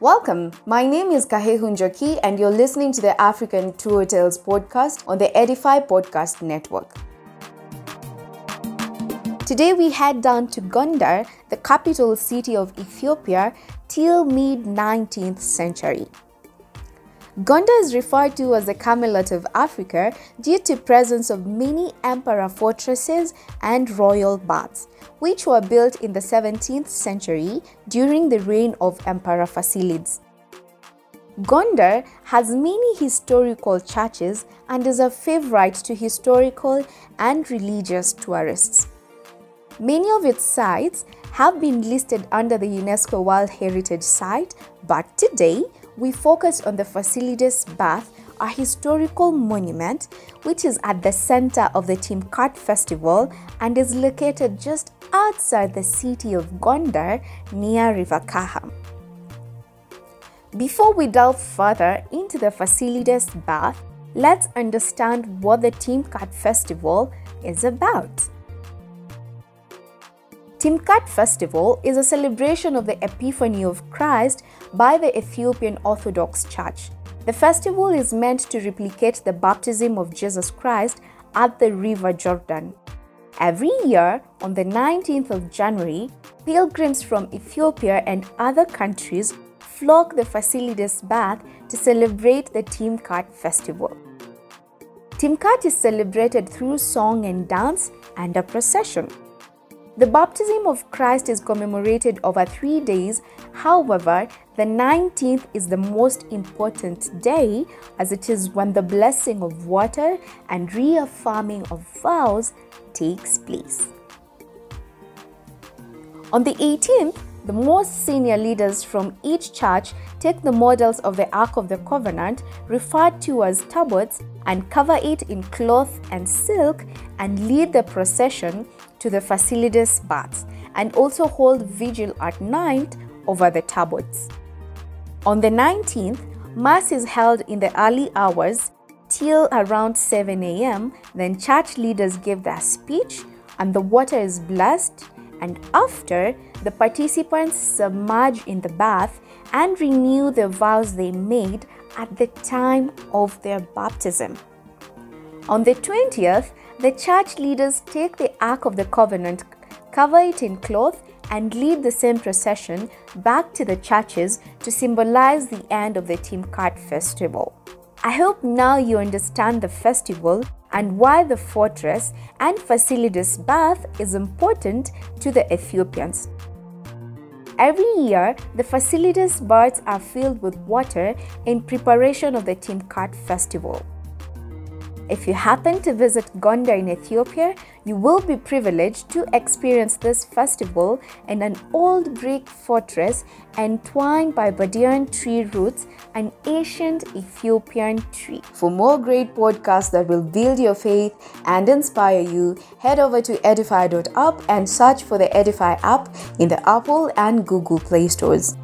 Welcome. My name is Kahihu Njoki, and you're listening to the African Tour Tales podcast on the Edify Podcast Network. Today we head down to Gondar, the capital city of Ethiopia, till mid 19th century. Gondar is referred to as the Camelot of Africa due to presence of many emperor fortresses and royal baths, which were built in the 17th century during the reign of Emperor Fasilides. Gondar has many historical churches and is a favorite to historical and religious tourists. Many of its sites have been listed under the UNESCO World Heritage Site, but today we focus on the Fasilides Bath, a historical monument which is at the center of the Timkat Festival and is located just outside the city of Gondar near River Kaham. Before we delve further into the Fasilides Bath, let's understand what the Timkat Festival is about. Timkat Festival is a celebration of the Epiphany of Christ by the Ethiopian Orthodox Church. The festival is meant to replicate the baptism of Jesus Christ at the River Jordan. Every year, on the 19th of January, pilgrims from Ethiopia and other countries flock the Fasilides Bath to celebrate the Timkat festival. Timkat is celebrated through song and dance and a procession. The baptism of Christ is commemorated over three days. However, the 19th is the most important day as it is when the blessing of water and reaffirming of vows takes place. On the 18th, the most senior leaders from each church take the models of the Ark of the Covenant, referred to as tabots, and cover it in cloth and silk and lead the procession to the Fasilides baths and also hold vigil at night over the tabots. On the 19th, Mass is held in the early hours till around 7 a.m. Then church leaders give their speech and the water is blessed. And after, the participants submerge in the bath and renew the vows they made at the time of their baptism. On the 20th, the church leaders take the Ark of the Covenant, cover it in cloth, and lead the same procession back to the churches to symbolize the end of the Timkat festival. I hope now you understand the festival and why the fortress and Fasilides bath is important to the Ethiopians. Every year, the Fasilides baths are filled with water in preparation of the Timkat festival. If you happen to visit Gondar in Ethiopia, you will be privileged to experience this festival in an old brick fortress entwined by banyan tree roots, an ancient Ethiopian tree. For more great podcasts that will build your faith and inspire you, head over to edify.app and search for the Edify app in the Apple and Google Play stores.